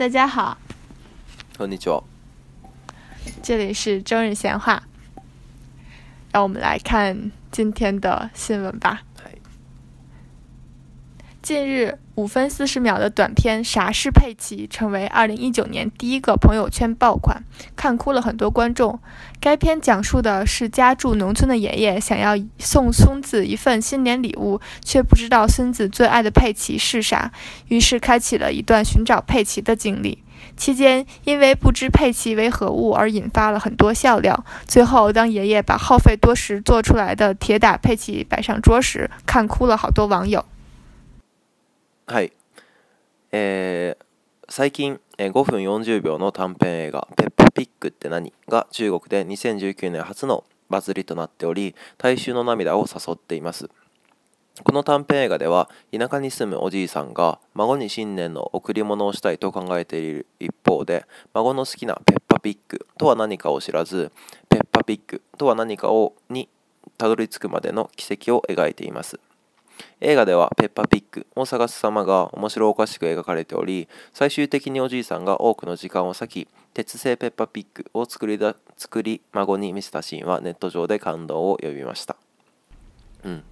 大家好，和你这里是周日闲话，让我们来看今天的新闻吧。近日，五分四十秒的短片《啥是佩奇》成为二零一九年第一个朋友圈爆款，看哭了很多观众。该片讲述的是家住农村的爷爷想要送孙子一份新年礼物，却不知道孙子最爱的佩奇是啥，于是开启了一段寻找佩奇的经历。期间，因为不知佩奇为何物而引发了很多笑料。最后，当爷爷把耗费多时做出来的铁打佩奇摆上桌时，看哭了好多网友。はいえー、最近、えー、5分40秒の短編映画「ペッパピックって何?」が中国で2019年初のバズりとなっており大衆の涙を誘っていますこの短編映画では田舎に住むおじいさんが孫に新年の贈り物をしたいと考えている一方で孫の好きなペッパピックとは何かを知らずペッパピックとは何かをにたどり着くまでの軌跡を描いています映画ではペッパーピックを探す様が面白おかしく描かれており最終的におじいさんが多くの時間を割き鉄製ペッパーピックを作りだ作り孫に見せたシーンはネット上で感動を呼びましたうん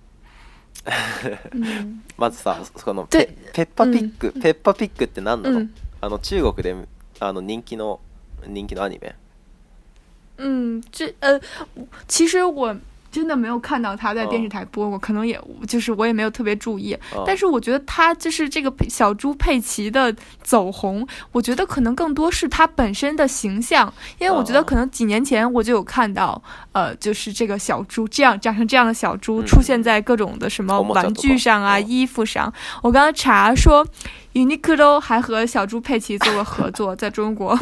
まずさそのペペッパーピック、うん、ペッパーピックって何なのうん、あの中国であの人気の人気のアニメうん、这呃，其实我真的没有看到他在电视台播过，可能也就是我也没有特别注意。但是我觉得他就是这个小猪佩奇的走红，我觉得可能更多是他本身的形象，因为我觉得可能几年前我就有看到，呃，就是这个小猪这样长成这样的小猪出现在各种的什么玩具上啊、衣服上。我刚刚查说。Uniqlo 还和小猪佩奇做过合作，在中国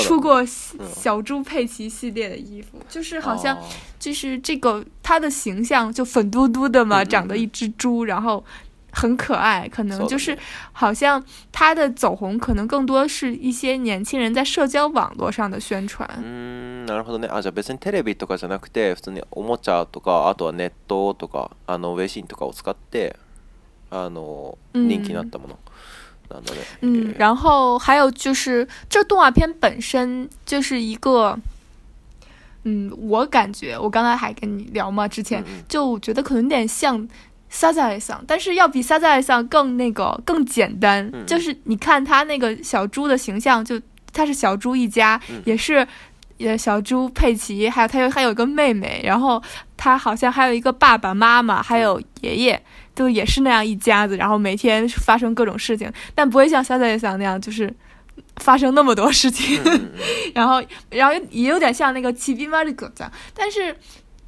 出过小猪佩奇系列的衣服，就是好像就是这个它的形象就粉嘟嘟的嘛，长得一只猪，然后很可爱，可能就是好像他的走红可能更多是一些年轻人在社交网络上的宣传。嗯，なるほどね。あ、じゃあ別にテレビとかじゃなくて、普通におもちゃとか、あとはネットとか、あの微信とかを使ってあの人気になったもの。嗯，然后还有就是，这动画片本身就是一个，嗯，我感觉我刚才还跟你聊嘛，之前就觉得可能有点像《撒 a z 但是要比《撒 a z 更那个更简单。就是你看他那个小猪的形象，就他是小猪一家，也是也小猪佩奇，还有他又还有一个妹妹，然后他好像还有一个爸爸妈妈，还有爷爷。就也是那样一家子，然后每天发生各种事情，但不会像《小猪也想》那样，就是发生那么多事情。然后，然后也有点像那个《奇兵马利克》这样，但是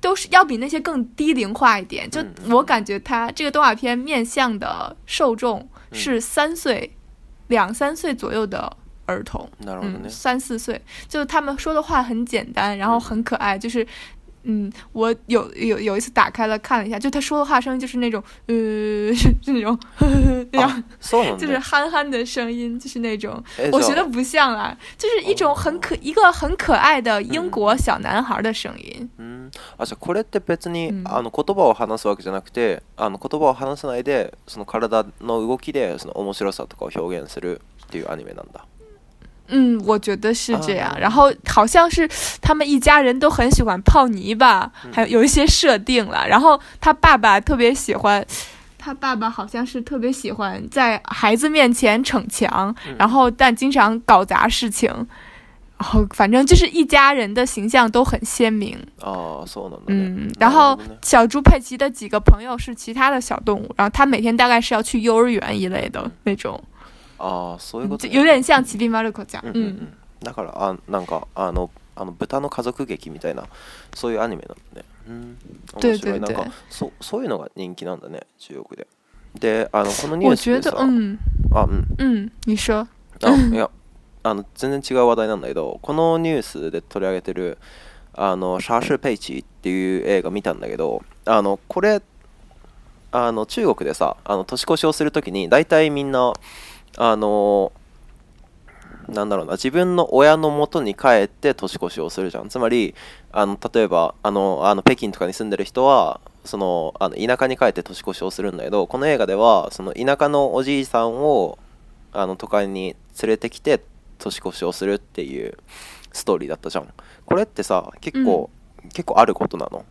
都是要比那些更低龄化一点。就我感觉，它这个动画片面向的受众是三岁、两三岁左右的儿童，嗯，三四岁，就是他们说的话很简单，然后很可爱，就是。嗯，我有有有一次打开了看了一下，就他说的话声就是那种，呃，是那种，那样，就是憨憨的声音，就是那种，我觉得不像啊，就是一种很可，一个很可爱的英国小男孩的声音。嗯，これって別にあの言葉を話すわけじゃなくて、あの言葉を話さないでその体の動きでその面白さとかを表現するっていうアニメなんだ。嗯，我觉得是这样。然后好像是他们一家人都很喜欢泡泥吧，还有有一些设定了。然后他爸爸特别喜欢，他爸爸好像是特别喜欢在孩子面前逞强，然后但经常搞砸事情。然后反正就是一家人的形象都很鲜明。哦，是的。嗯。然后小猪佩奇的几个朋友是其他的小动物。然后他每天大概是要去幼儿园一类的那种。ああそういうこと、ね、有点像ちびまる子ちゃん、うんうんうん、だからあなんかあのあの豚の家族劇みたいなそういうアニメなのねうん面白いなんかそそういうのが人気なんだね中国でであのこのニュースでさあうんうん你说あいやあの全然違う話題なんだけどこのニュースで取り上げてるあのシャーシュペイチっていう映画見たんだけどあのこれあの中国でさあの年越しをするときに大体みんなあのなんだろうな自分の親の元に帰って年越しをするじゃんつまりあの例えばあのあの北京とかに住んでる人はそのあの田舎に帰って年越しをするんだけどこの映画ではその田舎のおじいさんをあの都会に連れてきて年越しをするっていうストーリーだったじゃんこれってさ結構、うん、結構あることなの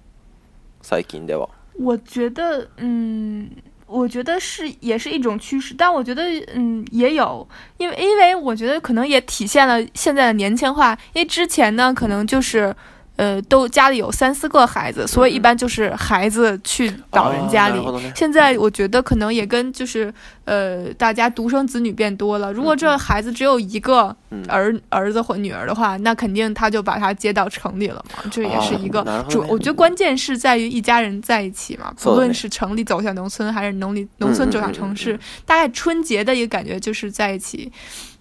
最近では我觉得嗯我觉得是也是一种趋势，但我觉得，嗯，也有，因为因为我觉得可能也体现了现在的年轻化，因为之前呢，可能就是。呃，都家里有三四个孩子，所以一般就是孩子去老人家里。现在我觉得可能也跟就是呃，大家独生子女变多了。如果这孩子只有一个儿儿子或女儿的话，那肯定他就把他接到城里了嘛。这也是一个主。我觉得关键是在于一家人在一起嘛，不论是城里走向农村，还是农里农村走向城市，大概春节的一个感觉就是在一起。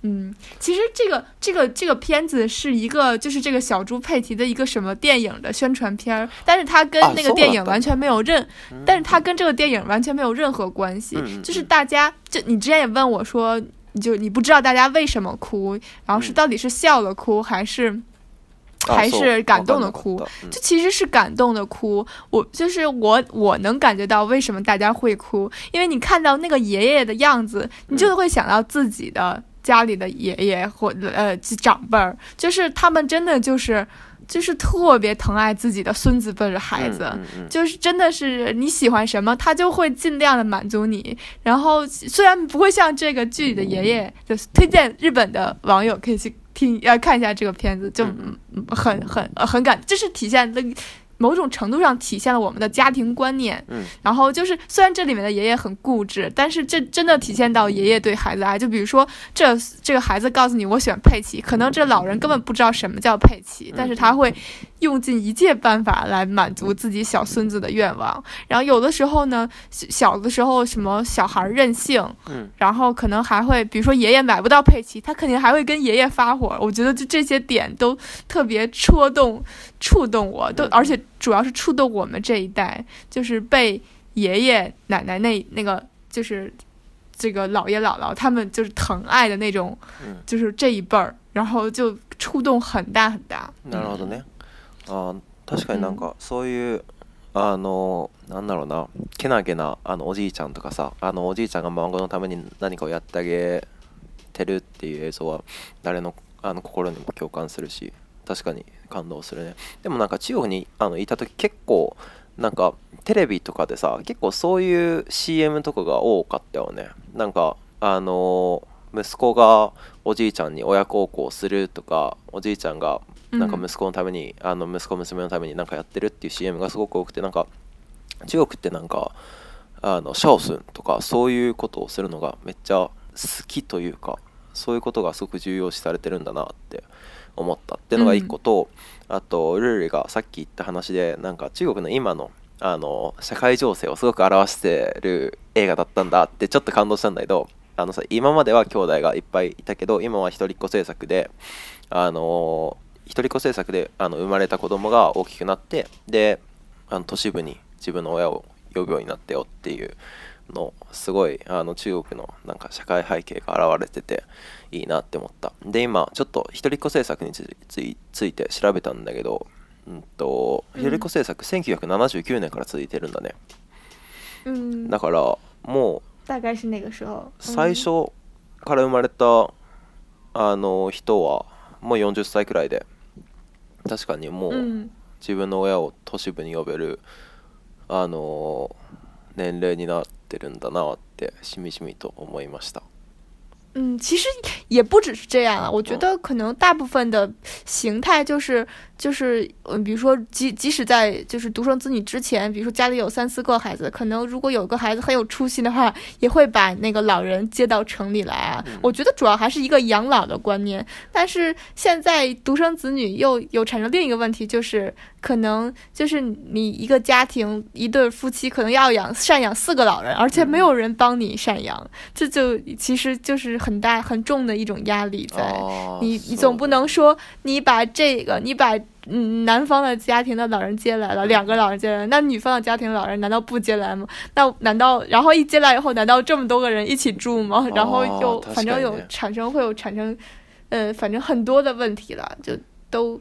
嗯，其实这个这个这个片子是一个，就是这个小猪佩奇的一个什么电影的宣传片儿，但是它跟那个电影完全没有任，但是它跟这个电影完全没有任何关系。就是大家，就你之前也问我说，就你不知道大家为什么哭，然后是到底是笑了哭还是还是感动的哭，这其实是感动的哭。我就是我，我能感觉到为什么大家会哭，因为你看到那个爷爷的样子，你就会想到自己的。家里的爷爷或呃，长辈儿，就是他们真的就是，就是特别疼爱自己的孙子辈的孩子，就是真的是你喜欢什么，他就会尽量的满足你。然后虽然不会像这个剧里的爷爷，就是推荐日本的网友可以去听呃、看一下这个片子，就很很很感，就是体现那。某种程度上体现了我们的家庭观念，嗯，然后就是虽然这里面的爷爷很固执，但是这真的体现到爷爷对孩子爱，就比如说这这个孩子告诉你我选佩奇，可能这老人根本不知道什么叫佩奇，但是他会。用尽一切办法来满足自己小孙子的愿望，然后有的时候呢，小的时候什么小孩任性，然后可能还会，比如说爷爷买不到佩奇，他肯定还会跟爷爷发火。我觉得就这些点都特别戳动，触动我都，而且主要是触动我们这一代，就是被爷爷奶奶那那个就是这个姥爷姥姥他们就是疼爱的那种，就是这一辈儿，然后就触动很大很大。哪呢？あ確かになんかそういう、あのなんだろうなけなげなあのおじいちゃんとかさあのおじいちゃんが孫のために何かをやってあげてるっていう映像は誰のあの心にも共感するし確かに感動するねでもなんか中国にあのいた時結構なんかテレビとかでさ結構そういう CM とかが多かったよねなんかあの息子がおじいちゃんに親孝行するとかおじいちゃんがなんか息子のために、あの息子娘のためになんかやってるっていう CM がすごく多くてなんか中国ってなんかあのシャオスンとかそういうことをするのがめっちゃ好きというかそういうことがすごく重要視されてるんだなって思ったっていうのが1個と、うん、あとルールがさっき言った話でなんか中国の今のあの社会情勢をすごく表してる映画だったんだってちょっと感動したんだけどあのさ今までは兄弟がいっぱいいたけど今は一人っ子政策であのー一人子政策であの生まれた子供が大きくなってであの都市部に自分の親を呼ぶようになったよっていうのすごいあの中国のなんか社会背景が現れてていいなって思ったで今ちょっと一人っ子政策について調べたんだけど、うんと、一人子政策1979年から続いてるんだね、うん、だからもう最初から生まれたあの人はもう40歳くらいで確かにもう、自分の親を都市部に呼べるあの年齢になってるんだなってしみじみと思いました。嗯，其实也不只是这样啊。我觉得可能大部分的形态就是就是，嗯，比如说，即即使在就是独生子女之前，比如说家里有三四个孩子，可能如果有个孩子很有出息的话，也会把那个老人接到城里来啊。我觉得主要还是一个养老的观念。但是现在独生子女又又产生另一个问题，就是。可能就是你一个家庭一对夫妻可能要养赡养四个老人，而且没有人帮你赡养，这就其实就是很大很重的一种压力在。你你总不能说你把这个你把嗯男方的家庭的老人接来了，两个老人接来，那女方的家庭老人难道不接来吗？那难道然后一接来以后，难道这么多个人一起住吗？然后就反正有产生会有产生，呃，反正很多的问题了，就都。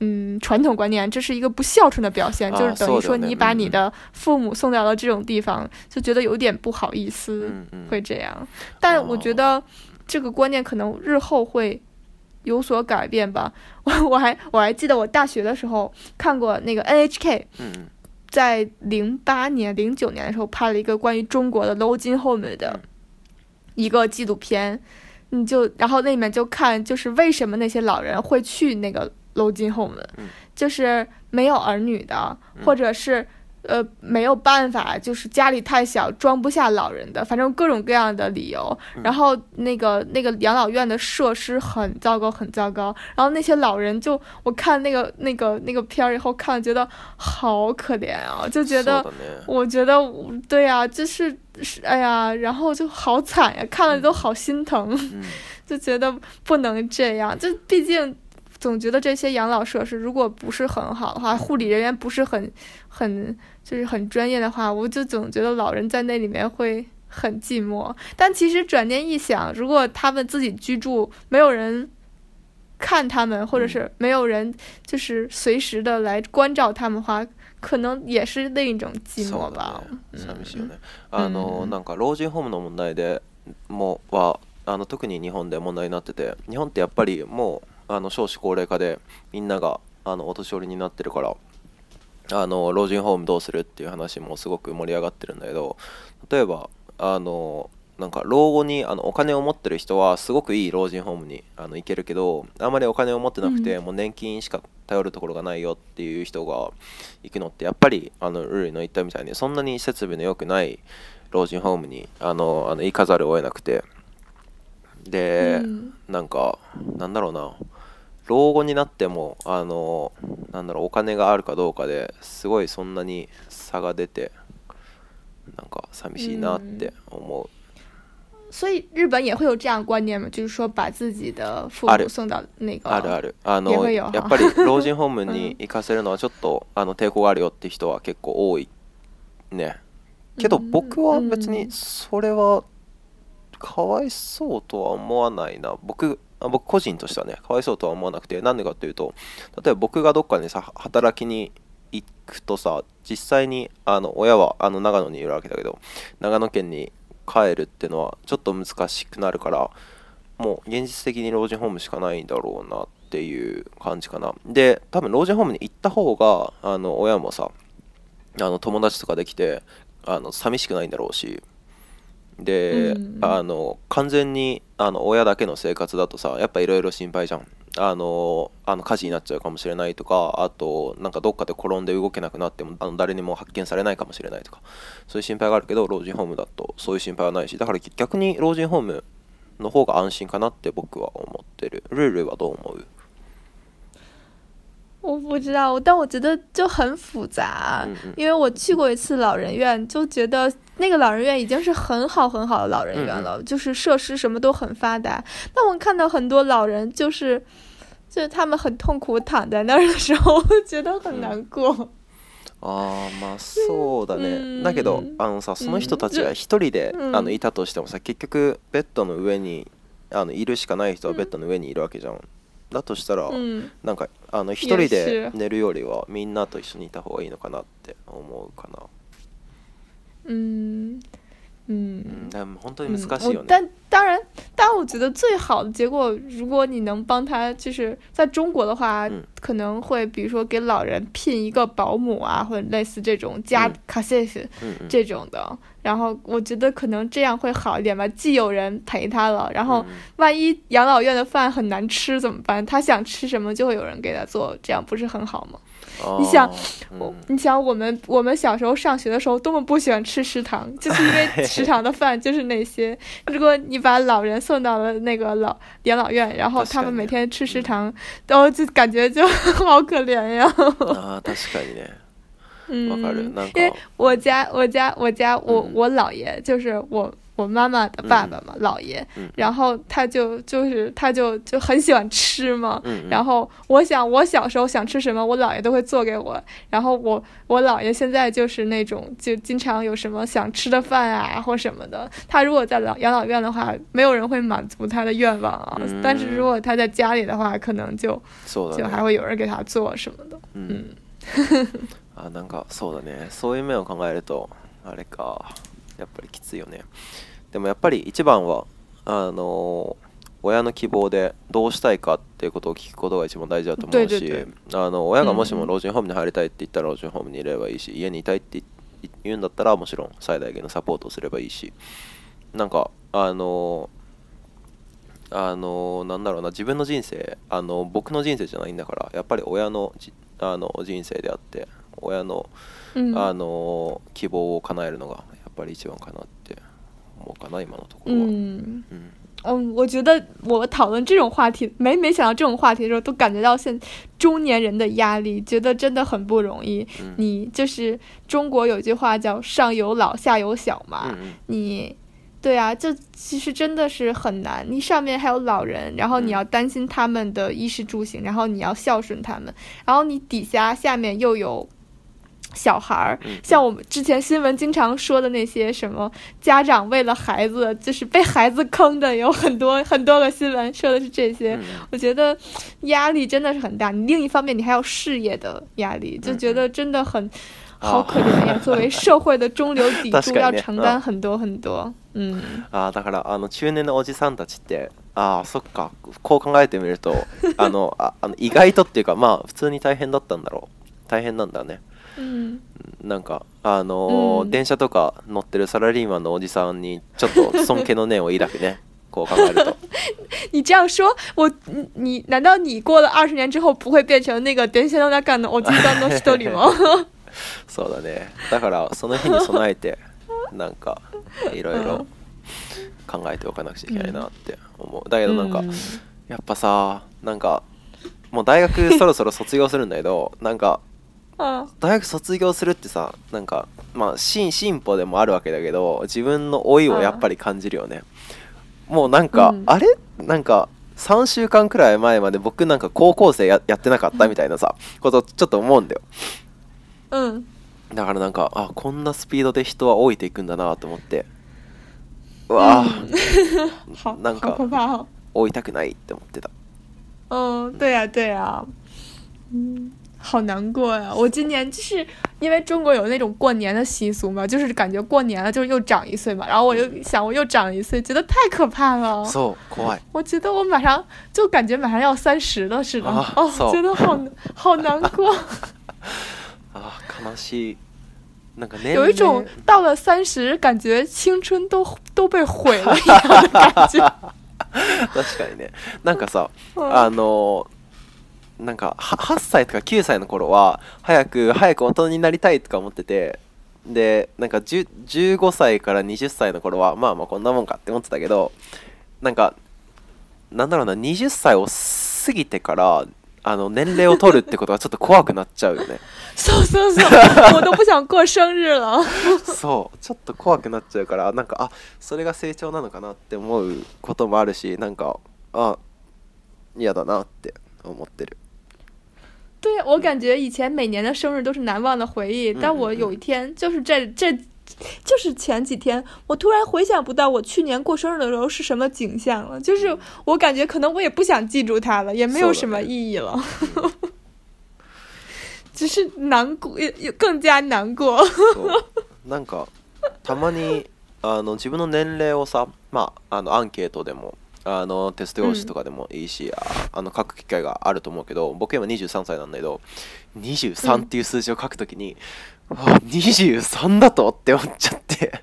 嗯，传统观念，这是一个不孝顺的表现，就是等于说你把你的父母送到了这种地方，就觉得有点不好意思，会这样。但我觉得这个观念可能日后会有所改变吧。我我还我还记得我大学的时候看过那个 NHK，在零八年、零九年的时候拍了一个关于中国的 Low Jin Home 的一个纪录片，你就然后那里面就看就是为什么那些老人会去那个。搂进后门，就是没有儿女的，或者是呃没有办法，就是家里太小装不下老人的，反正各种各样的理由。然后那个那个养老院的设施很糟糕，很糟糕。然后那些老人就，我看那个那个那个片儿以后看了，觉得好可怜啊，就觉得我觉得对呀，就是是哎呀，然后就好惨呀，看了都好心疼，就觉得不能这样，就毕竟。总觉得这些养老设施如果不是很好的话，护理人员不是很很就是很专业的话，我就总觉得老人在那里面会很寂寞。但其实转念一想，如果他们自己居住，没有人看他们，或者是没有人就是随时的来关照他们的话，可能也是另一种寂寞吧。そ寂しいよね。あのなんか老人ホームの問題でもはあの特に日本で問題になってて、日本ってやっぱりもう。あの少子高齢化でみんながあのお年寄りになってるからあの老人ホームどうするっていう話もすごく盛り上がってるんだけど例えばあのなんか老後にあのお金を持ってる人はすごくいい老人ホームにあの行けるけどあまりお金を持ってなくて、もう年金しか頼るところがないよっていう人が行くのってやっぱりあのルールの言ったみたいにそんなに設備の良くない老人ホームにあのあの行かざるを得なくてで、なんかなんだろうな老後になってもあのなんだろうお金があるかどうかですごいそんなに差が出てなんか寂しいなって思う。所以日本也会有这样观念吗？就是说把自己的父母送到那个あるあるあのやっぱり老人ホームに行かせるのはちょっとあの抵抗があるよって人は結構多いね。けど僕は別にそれはかわいそうとは思わないな。僕僕個人としてはねかわいそうとは思わなくてなんでかっていうと例えば僕がどっかにさ働きに行くとさ実際にあの親はあの長野にいるわけだけど長野県に帰るってのはちょっと難しくなるからもう現実的に老人ホームしかないんだろうなっていう感じかなで多分老人ホームに行った方があの親もさあの友達とかできてあの寂しくないんだろうしで、うん、あの完全にあの親だけの生活だとさやっぱいろいろ心配じゃんあのあの火事になっちゃうかもしれないとかあとなんかどっかで転んで動けなくなってもあの誰にも発見されないかもしれないとかそういう心配があるけど老人ホームだとそういう心配はないしだから逆に老人ホームの方が安心かなって僕は思ってるルールはどう思う我不知道，我但我觉得就很复杂，因为我去过一次老人院，就觉得那个老人院已经是很好很好的老人院了，就是设施什么都很发达。但我看到很多老人，就是就是他们很痛苦躺在那儿的时候，我觉得很难过。まあそうだね。だけどあのさその人たちが一人であのいたとしてもさ結局ベッドの上にあのいるしかない人ベッドの上にいるわけじゃん。だとしたら、うん、なんかあの一人で寝るよりはみんなと一緒にいた方がいいのかなって思うかな。うん嗯，但当然，但我觉得最好的结果，如果你能帮他，就是在中国的话，可能会比如说给老人聘一个保姆啊，或者类似这种家 c 这种的。然后我觉得可能这样会好一点吧，既有人陪他了，然后万一养老院的饭很难吃怎么办？他想吃什么就会有人给他做，这样不是很好吗？你想，你想我们我们小时候上学的时候多么不喜欢吃食堂，就是因为 食堂的饭就是那些。如果你把老人送到了那个老养老院，然后他们每天吃食堂，都就感觉就 好可怜呀。啊，嗯。因为我家我家我家我我姥爷就是我。我妈妈的爸爸嘛，姥爷，然后他就就是他就就很喜欢吃嘛，然后我想我小时候想吃什么，我姥爷都会做给我。然后我我姥爷现在就是那种就经常有什么想吃的饭啊或什么的，他如果在老养老院的话，没有人会满足他的愿望啊。但是如果他在家里的话，可能就就还会有人给他做什么的。嗯，啊，なんかそうだね。そういう面を考えるとあれか。やっぱりきついよねでもやっぱり一番はあの親の希望でどうしたいかっていうことを聞くことが一番大事だと思うしあの親がもしも老人ホームに入りたいって言ったら老人ホームにいればいいし家にいたいって言うんだったらもちろん最大限のサポートをすればいいしなんかあのあのなんだろうな自分の人生あの僕の人生じゃないんだからやっぱり親のあの人生であって親の,、あの希望を叶えるのがぱり一番かなってうかな今のところ。嗯嗯嗯，我觉得我讨论这种话题，每每想到这种话题的时候，都感觉到现中年人的压力，觉得真的很不容易。嗯，你就是中国有句话叫“上有老，下有小”嘛。嗯，你对啊，就其实真的是很难。你上面还有老人，然后你要担心他们的衣食住行，然后你要孝顺他们，然后你底下下面又有。小孩儿，像我们之前新闻经常说的那些什么，家长为了孩子，就是被孩子坑的，有很多 很多个新闻说的是这些。我觉得压力真的是很大。你另一方面，你还有事业的压力，就觉得真的很，好可怜呀。作为社会的中流砥柱，要承担很多很多。嗯。啊，だからあの中年のおじさんたちって、ああ そっかこう考えてみるとあのああの意外とっていうかまあ普通に大変だったんだろう。大変なんだね。うん、なんかあのーうん、電車とか乗ってるサラリーマンのおじさんにちょっと尊敬の念を抱くね こう考えると。你这样说，我你难道你过了二十年之后不会变成那个の中のおじさんの一人吗？そうだね。だからその日に備えてなんかいろいろ考えておかなくちゃいけないなって思う。だけどなんか、やっぱさなんかもう大学そろそろ卒業するんだけどなんか大学卒業するってさなんかまあ進進歩でもあるわけだけど自分の老いをやっぱり感じるよねもうなんか、うん、あれなんか3週間くらい前まで僕なんか高校生やってなかったみたいなさことちょっと思うんだようんだからなんかあこんなスピードで人は老いていくんだなと思ってうわうん、なんか老いたくないって思ってたうん对やどや好难过呀！我今年就是因为中国有那种过年的习俗嘛，就是感觉过年了就是又长一岁嘛，然后我又想我又长一岁，觉得太可怕了，so 我觉得我马上就感觉马上要三十了似的，哦，觉得好好难过。啊，可能是那个有一种到了三十，感觉青春都都被毁了一样的感觉。確かにね、なんかさ、あの。なんか8歳とか9歳の頃は早く早く大人になりたいとか思っててでなんか15歳から20歳の頃はまあまあこんなもんかって思ってたけどなんかなんだろうな20歳を過ぎてからあの年齢を取るってことがちょっと怖くなっちゃうよね そうそうそう我 都不想过生日了 そうちょっと怖くなっちゃうからなんかあそれが成長なのかなって思うこともあるしなんかあ嫌だなって思ってる对，我感觉以前每年的生日都是难忘的回忆，但我有一天，就是这这，就是前几天，我突然回想不到我去年过生日的时候是什么景象了，就是我感觉可能我也不想记住它了，也没有什么意义了，只是难过，也也更加难过。なんかたまにあの自分の年齢をさまああのアンケートでも。あのテスト用紙とかでもいいし、うん、あの書く機会があると思うけど僕今23歳なんだけど23っていう数字を書くときに、うん、23だとって思っちゃって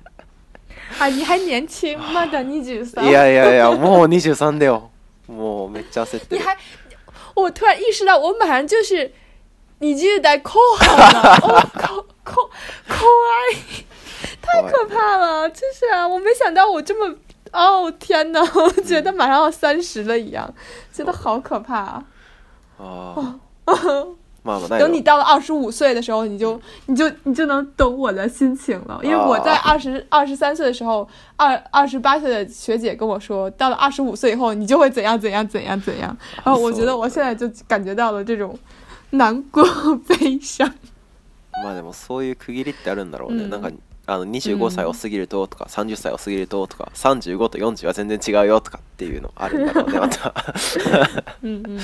あ你还年轻まだ23いやいやいやもう23だよもうめっちゃ焦ってる 我突然意識到我马上就是你这代後半了怖い扣太可怕了真是啊我没想到我这么哦天哪，觉得马上要三十了一样，觉得好可怕啊！哦，妈妈，等你到了二十五岁的时候，你就你就你就能懂我的心情了，因为我在二十二十三岁的时候，二二十八岁的学姐跟我说，到了二十五岁以后，你就会怎样怎样怎样怎样。然后我觉得我现在就感觉到了这种难过悲伤。まあでもそういう区切りってあるんだろうね。なんか。あの25歳を過ぎるととか、うん、30歳を過ぎるととか35と40は全然違うよとかっていうのあるんだろうね またうん、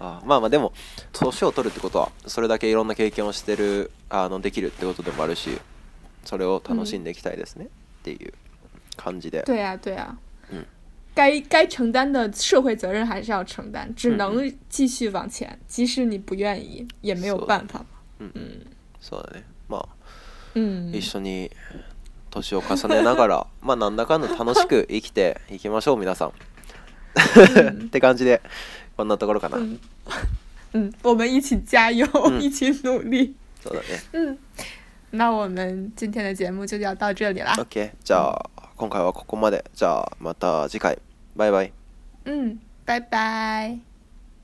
あまあまあでも年を取るってことはそれだけいろんな経験をしてるあのできるってことでもあるしそれを楽しんでいきたいですね、っていう感じで。对で啊、对呀、啊。嗯。该该承担的社会责任还是要承担，只能继续往前，嗯、即使你不愿意，也没有办法嗯嗯。そうだね。まあ。一緒に年を重ねながら まあなんだかんだ楽しく生きていきましょう皆さん って感じでこんなところかな。うん我们一起加油，嗯、一起努力。そうだね。嗯，那我们今天的节目就要到这里啦。OK，じゃあ、今回はここまで。じゃあまた次回。バイバイ。嗯，拜拜。